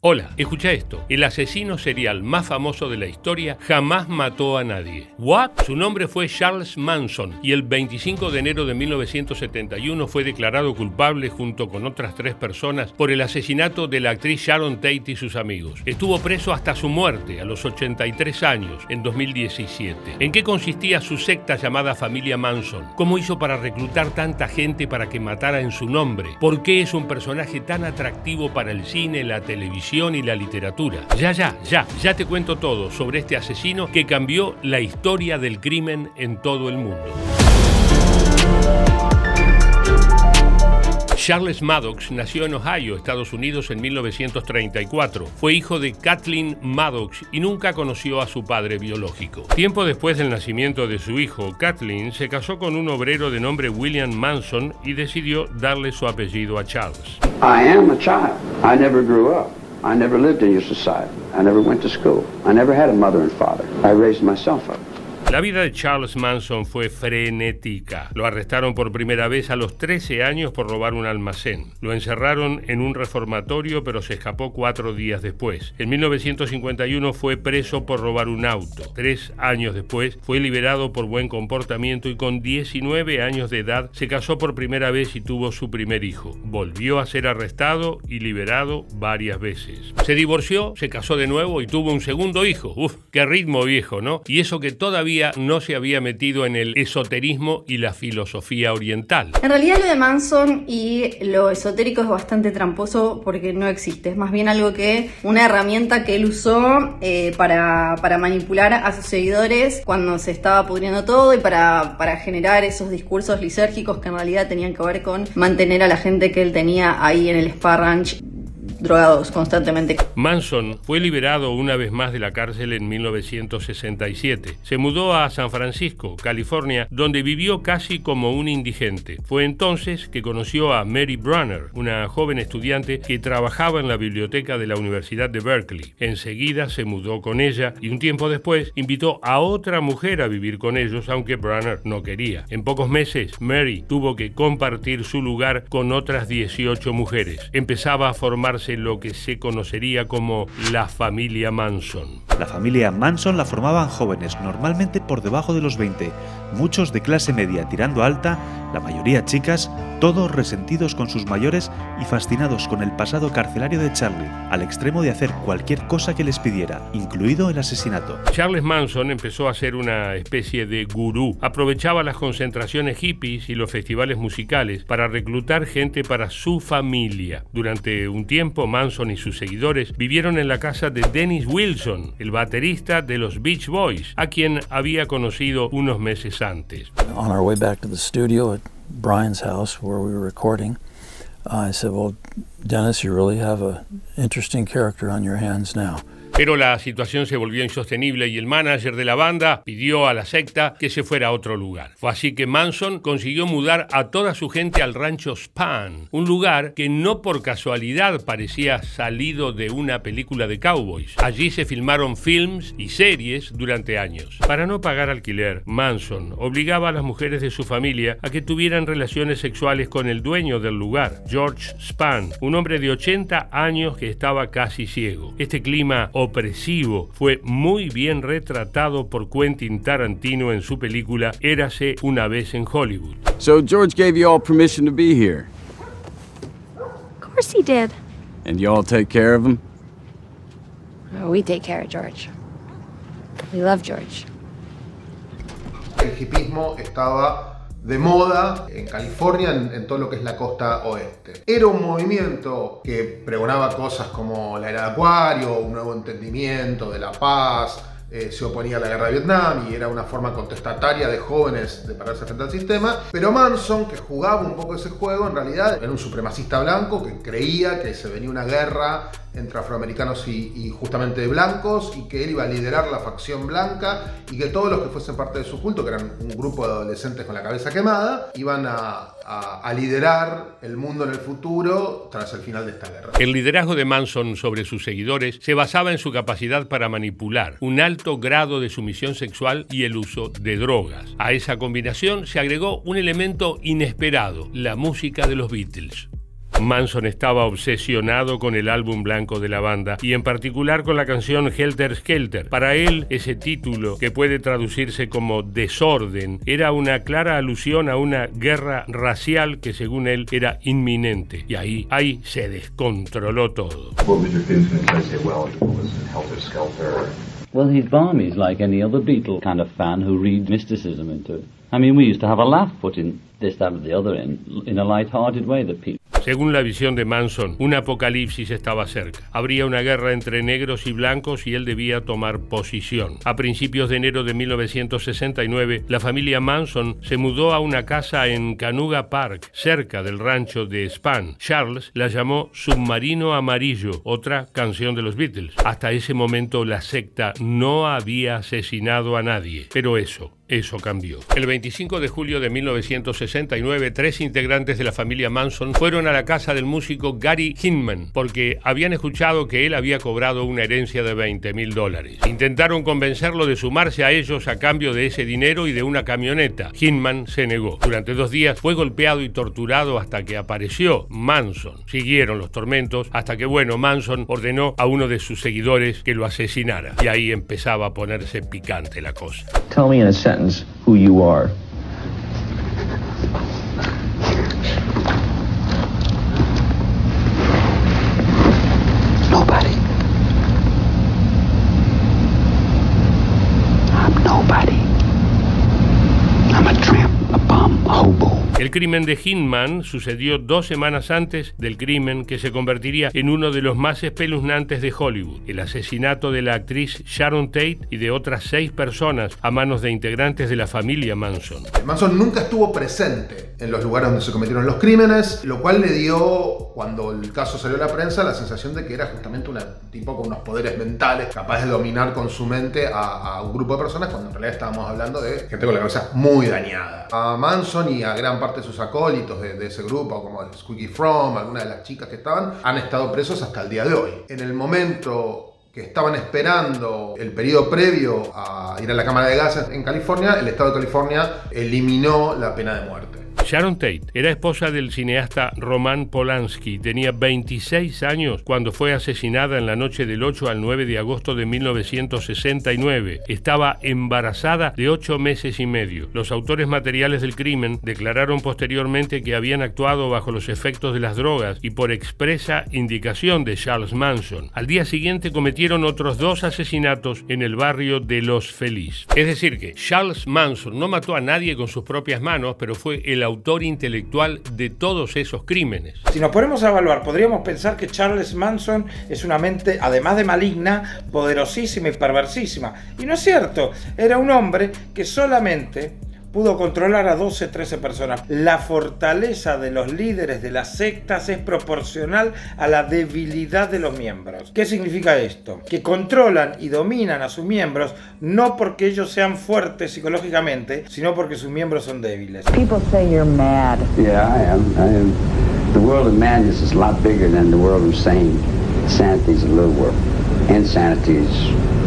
Hola, escucha esto. El asesino serial más famoso de la historia jamás mató a nadie. ¿What? Su nombre fue Charles Manson y el 25 de enero de 1971 fue declarado culpable junto con otras tres personas por el asesinato de la actriz Sharon Tate y sus amigos. Estuvo preso hasta su muerte a los 83 años en 2017. ¿En qué consistía su secta llamada Familia Manson? ¿Cómo hizo para reclutar tanta gente para que matara en su nombre? ¿Por qué es un personaje tan atractivo para el cine, la televisión? Y la literatura. Ya, ya, ya, ya te cuento todo sobre este asesino que cambió la historia del crimen en todo el mundo. Charles Maddox nació en Ohio, Estados Unidos, en 1934. Fue hijo de Kathleen Maddox y nunca conoció a su padre biológico. Tiempo después del nacimiento de su hijo, Kathleen se casó con un obrero de nombre William Manson y decidió darle su apellido a Charles. I am a child. I never grew up. I never lived in your society. I never went to school. I never had a mother and father. I raised myself up. La vida de Charles Manson fue frenética. Lo arrestaron por primera vez a los 13 años por robar un almacén. Lo encerraron en un reformatorio, pero se escapó cuatro días después. En 1951 fue preso por robar un auto. Tres años después fue liberado por buen comportamiento y con 19 años de edad se casó por primera vez y tuvo su primer hijo. Volvió a ser arrestado y liberado varias veces. Se divorció, se casó de nuevo y tuvo un segundo hijo. Uf, qué ritmo viejo, ¿no? Y eso que todavía no se había metido en el esoterismo y la filosofía oriental. En realidad lo de Manson y lo esotérico es bastante tramposo porque no existe. Es más bien algo que una herramienta que él usó eh, para, para, manipular a sus seguidores cuando se estaba pudriendo todo y para, para generar esos discursos lisérgicos que en realidad tenían que ver con mantener a la gente que él tenía ahí en el Spa Ranch drogados constantemente. Manson fue liberado una vez más de la cárcel en 1967. Se mudó a San Francisco, California, donde vivió casi como un indigente. Fue entonces que conoció a Mary Brunner, una joven estudiante que trabajaba en la biblioteca de la Universidad de Berkeley. Enseguida se mudó con ella y un tiempo después invitó a otra mujer a vivir con ellos, aunque Brunner no quería. En pocos meses, Mary tuvo que compartir su lugar con otras 18 mujeres. Empezaba a formarse lo que se conocería como la familia Manson. La familia Manson la formaban jóvenes, normalmente por debajo de los 20, muchos de clase media tirando alta, la mayoría chicas, todos resentidos con sus mayores y fascinados con el pasado carcelario de Charlie, al extremo de hacer cualquier cosa que les pidiera, incluido el asesinato. Charles Manson empezó a ser una especie de gurú. Aprovechaba las concentraciones hippies y los festivales musicales para reclutar gente para su familia. Durante un tiempo, Manson y sus seguidores vivieron en la casa de Dennis Wilson, el baterista de los Beach Boys, a quien había conocido unos meses antes. On our way back to the studio at Brian's house where we were recording, I said, "Well, Dennis, you really have an interesting character on your hands now." Pero la situación se volvió insostenible y el manager de la banda pidió a la secta que se fuera a otro lugar. Fue así que Manson consiguió mudar a toda su gente al rancho Span, un lugar que no por casualidad parecía salido de una película de cowboys. Allí se filmaron films y series durante años. Para no pagar alquiler, Manson obligaba a las mujeres de su familia a que tuvieran relaciones sexuales con el dueño del lugar, George Span, un hombre de 80 años que estaba casi ciego. Este clima opresivo fue muy bien retratado por Quentin Tarantino en su película Érase una vez en Hollywood. So George gave you all permission to be here. Of course he did. And you all take care of him? Oh, we take care of George. We love George. El hipismo estaba de moda en California, en, todo lo que es la costa oeste. Era un movimiento que pregonaba cosas como la era de Acuario, un nuevo entendimiento de la paz, eh, se oponía a la guerra de Vietnam y era una forma contestataria de jóvenes de pararse frente al sistema. Pero Manson, que jugaba un poco ese juego, en realidad era un supremacista blanco que creía que se venía una guerra entre afroamericanos y, justamente blancos y que él iba a liderar la facción blanca y que todos los que fuesen parte de su culto, que eran un grupo de adolescentes con la cabeza quemada, iban a, a, liderar el mundo en el futuro tras el final de esta guerra. El liderazgo de Manson sobre sus seguidores se basaba en su capacidad para manipular, un alto grado de sumisión sexual y el uso de drogas. A esa combinación se agregó un elemento inesperado, la música de los Beatles. Manson estaba obsesionado con el álbum blanco de la banda y en particular con la canción Helter Skelter. Para él, ese título, que puede traducirse como desorden, era una clara alusión a una guerra racial que según él era inminente. Y ahí, ahí se descontroló todo. Well, he's balmy. like any other Beatle kind of fan who reads mysticism into it. Según la visión de Manson, un apocalipsis estaba cerca. Habría una guerra entre negros y blancos y él debía tomar posición. A principios de enero de 1969, la familia Manson se mudó a una casa en Canuga Park, cerca del rancho de Span. Charles la llamó Submarino Amarillo, otra canción de los Beatles. Hasta ese momento la secta no había asesinado a nadie, pero eso eso cambió. El 25 de julio de 1969, tres integrantes de la familia Manson fueron a la casa del músico Gary Hinman porque habían escuchado que él había cobrado una herencia de 20 mil dólares. Intentaron convencerlo de sumarse a ellos a cambio de ese dinero y de una camioneta. Hinman se negó. Durante dos días fue golpeado y torturado hasta que apareció Manson. Siguieron los tormentos hasta que, bueno, Manson ordenó a uno de sus seguidores que lo asesinara. Y ahí empezaba a ponerse picante la cosa. Sentence who you are. El crimen de Hinman sucedió dos semanas antes del crimen que se convertiría en uno de los más espeluznantes de Hollywood, el asesinato de la actriz Sharon Tate y de otras seis personas a manos de integrantes de la familia Manson. Manson nunca estuvo presente en los lugares donde se cometieron los crímenes, lo cual le dio, cuando el caso salió a la prensa, la sensación de que era justamente un tipo con unos poderes mentales, capaz de dominar con su mente a, un grupo de personas, cuando en realidad estábamos hablando de gente con la cabeza muy dañada. A Manson y a gran parte sus acólitos de, ese grupo, como Squeaky From, algunas de las chicas que estaban, han estado presos hasta el día de hoy. En el momento que estaban esperando el periodo previo a ir a la Cámara de Gases en California, el Estado de California eliminó la pena de muerte. Sharon Tate era esposa del cineasta Roman Polanski. Tenía 26 años cuando fue asesinada en la noche del 8 al 9 de agosto de 1969. Estaba embarazada de 8 meses y medio. Los autores materiales del crimen declararon posteriormente que habían actuado bajo los efectos de las drogas y por expresa indicación de Charles Manson. Al día siguiente cometieron otros dos asesinatos en el barrio de Los Feliz. Es decir que Charles Manson no mató a nadie con sus propias manos, pero fue el autor autor intelectual de todos esos crímenes. Si nos ponemos a evaluar, podríamos pensar que Charles Manson es una mente, además de maligna, poderosísima y perversísima. Y no es cierto, era un hombre que solamente pudo controlar a 12, 13 personas. La fortaleza de los líderes de las sectas es proporcional a la debilidad de los miembros. ¿Qué significa esto? Que controlan y dominan a sus miembros no porque ellos sean fuertes psicológicamente, sino porque sus miembros son débiles. People say you're mad. Yeah, I am. I am. The world of madness is a lot bigger than the world of sane. Sanity is a little world. Insanity is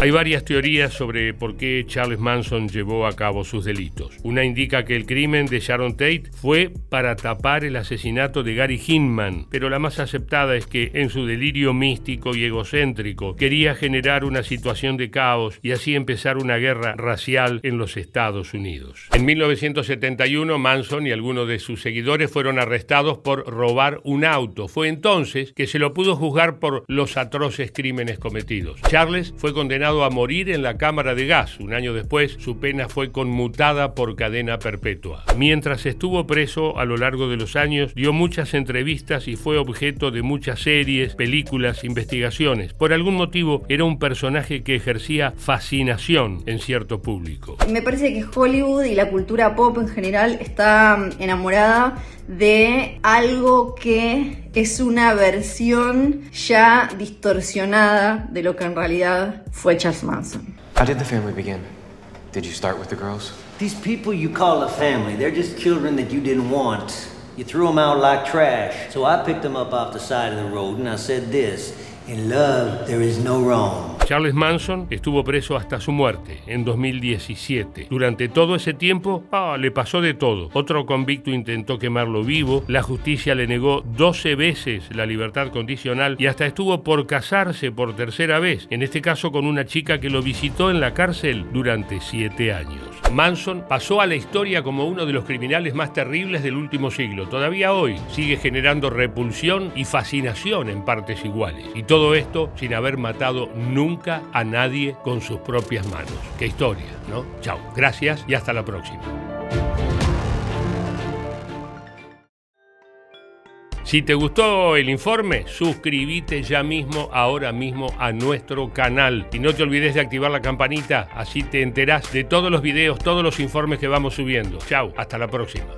Hay varias teorías sobre por qué Charles Manson llevó a cabo sus delitos. Una indica que el crimen de Sharon Tate fue para tapar el asesinato de Gary Hinman, pero la más aceptada es que en su delirio místico y egocéntrico quería generar una situación de caos y así empezar una guerra racial en los Estados Unidos. En 1971 Manson y algunos de sus seguidores fueron arrestados por robar un auto. Fue entonces que se lo pudo juzgar por los atroces crímenes cometidos. Charles fue condenado a morir en la cámara de gas. Un año después, su pena fue conmutada por cadena perpetua. Mientras estuvo preso a lo largo de los años, dio muchas entrevistas y fue objeto de muchas series, películas, investigaciones. Por algún motivo, era un personaje que ejercía fascinación en cierto público. Me parece que Hollywood y la cultura pop en general está enamorada de algo que es una versión ya distorsionada de lo que en realidad fue Charles Manson. How did the family begin? Did you start with the girls? These people you call a family, they're just children that you didn't want. You threw them out like trash. So I picked them up off the side of the road and I said this, in love there is no wrong. Charles Manson estuvo preso hasta su muerte en 2017. Durante todo ese tiempo, ah, le pasó de todo. Otro convicto intentó quemarlo vivo, la justicia le negó 12 veces la libertad condicional y hasta estuvo por casarse por tercera vez, en este caso con una chica que lo visitó en la cárcel durante 7 años. Manson pasó a la historia como uno de los criminales más terribles del último siglo. Todavía hoy sigue generando repulsión y fascinación en partes iguales. Y todo esto sin haber matado a nadie con sus propias manos. Qué historia, ¿no? Chao, gracias y hasta la próxima. Si te gustó el informe, suscríbete ya mismo, ahora mismo, a nuestro canal. Y no te olvides de activar la campanita, así te enterás de todos los videos, todos los informes que vamos subiendo. Chao, hasta la próxima.